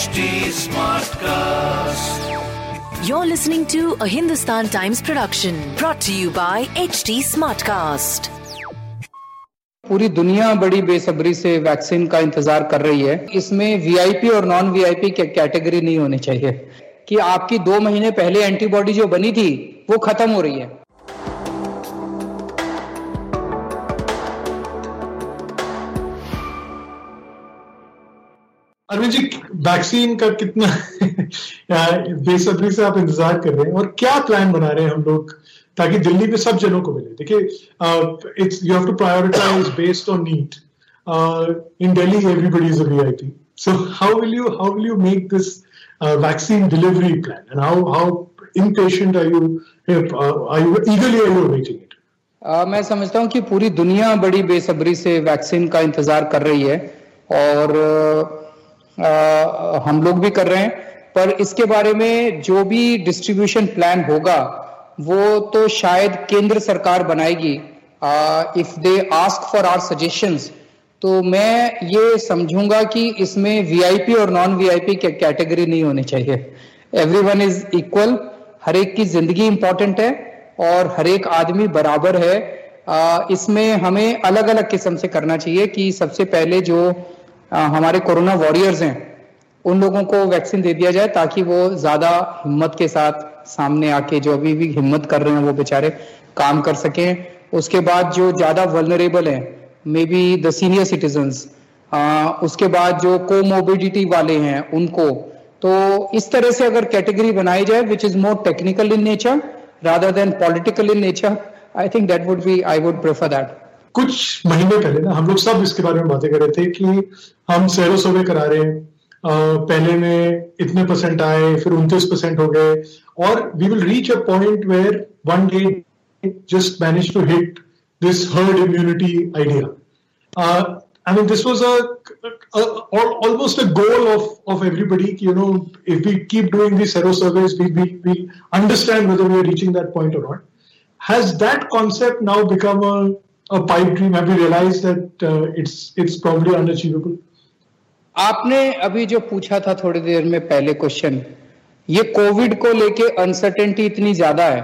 HD Smartcast. You're listening to a Hindustan Times production brought to you by HT Smartcast. पूरी दुनिया बड़ी बेसब्री से वैक्सीन का इंतज़ार कर रही है इसमें वीआईपी और नॉन वीआईपी कैटेगरी नहीं होनी चाहिए कि आपकी दो महीने पहले एंटीबॉडी जो बनी थी वो खत्म हो रही है अरविंद जी वैक्सीन का कितना बेसब्री से आप इंतज़ार कर रहे हैं और क्या प्लान बना रहे हैं हम लोग ताकि दिल्ली में सब जनों को मिले? देखिए it's you have to prioritize based on need in Delhi everybody is a VIP so how will you how will you make this vaccine delivery plan and how how impatient are you uh, are you eagerly are you uh, मैं समझता हूँ कि पूरी दुनिया बड़ी बेसब्री से vaccine का इंतज़ार कर रही है और आ, हम लोग भी कर रहे हैं। पर इसके बारे में जो भी डिस्ट्रीब्यूशन प्लान होगा वो तो शायद केंद्र सरकार बनाएगी। If they ask for our suggestions तो मैं ये समझूँगा कि इसमें वीआईपी और नॉन वीआईपी कैटेगरी नहीं होनी चाहिए। एवरीवन इज़ इक्वल हर एक की ज़िंदगी इंपॉर्टेंट है और हर एक आदमी बराबर है। आ, इसमें हमें अलग अलग किस्म से करना चाहिए कि सबसे पहले जो हमारे कोरोना वॉरियर्स हैं। उन लोगों को वैक्सीन दे दिया जाए ताकि वो ज़्यादा हिम्मत के साथ सामने आके जो अभी भी हिम्मत कर रहे हैं वो बेचारे काम कर सकें। उसके बाद जो ज़्यादा वलनरेबल हैं may be the senior citizen उसके बाद जो कोमोबिडिटी वाले हैं उनको। तो इस तरह से अगर कैटेगरी बनाई जाए which is more technical in nature rather than political in nature I think that would be I would prefer that कुछ महीने पहले ना, हम लोग सब इसके बारे में बातें कर रहे थे कि हम सैरो सर्वे करा रहे हैं। पहले में इतने परसेंट आए, फिर उनतीस परसेंट हो गए। और we will reach a point where one day just manage to hit this herd immunity idea I mean this was almost a goal of of everybody you know if we keep doing this sero surveys understand whether we are reaching that point or not has that concept now become a a pipe dream? Have you realized that uh, it's it's probably unachievable? आपने अभी जो पूछा था थोड़ी देर में पहले question ये Covid को लेके अनसर्टेनिटी इतनी ज़्यादा है।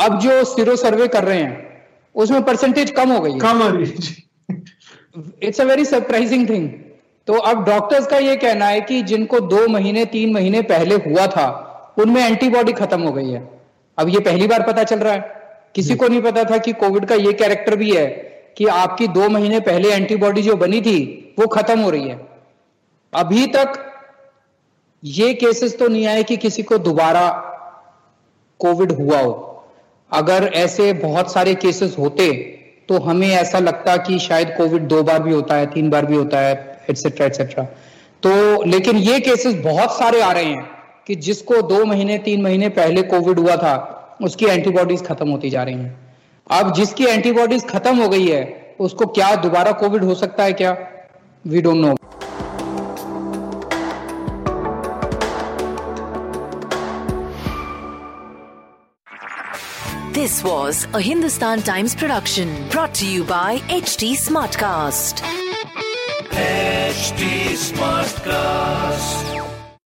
अब जो सिरो सर्वे कर रहे हैं उसमें परसेंटेज कम हो गई कम आ रही है it's a very surprising thing तो अब डॉक्टर्स का ये कहना है कि जिनको दो महीने तीन महीने पहले हुआ था उनमें एंटीबॉडी खत्म हो गई है। अब ये पहली बार पता चल रहा है। किसी को नहीं पता था कि कोविड का ये कैरेक्टर भी है कि आपकी दो महीने पहले एंटीबॉडी जो बनी थी वो खत्म हो रही है। अभी तक ये केसेस तो नहीं आए कि किसी को दोबारा कोविड हुआ हो। अगर ऐसे बहुत सारे केसेस होते तो हमें ऐसा लगता कि शायद कोविड दो बार भी होता है तीन बार भी होता है एटसेट्रा एटसेट्रा तो लेकिन ये केसेस बहुत सारे आ रहे हैं कि जिसको दो महीने तीन महीने पहले कोविड हुआ था उसकी एंटीबॉडीज खत्म होती जा रही हैं। अब जिसकी एंटीबॉडीज खत्म हो गई है उसको क्या दोबारा कोविड हो सकता है क्या? We don't know this was a Hindustan Times production brought you by H T Smartcast Smartcast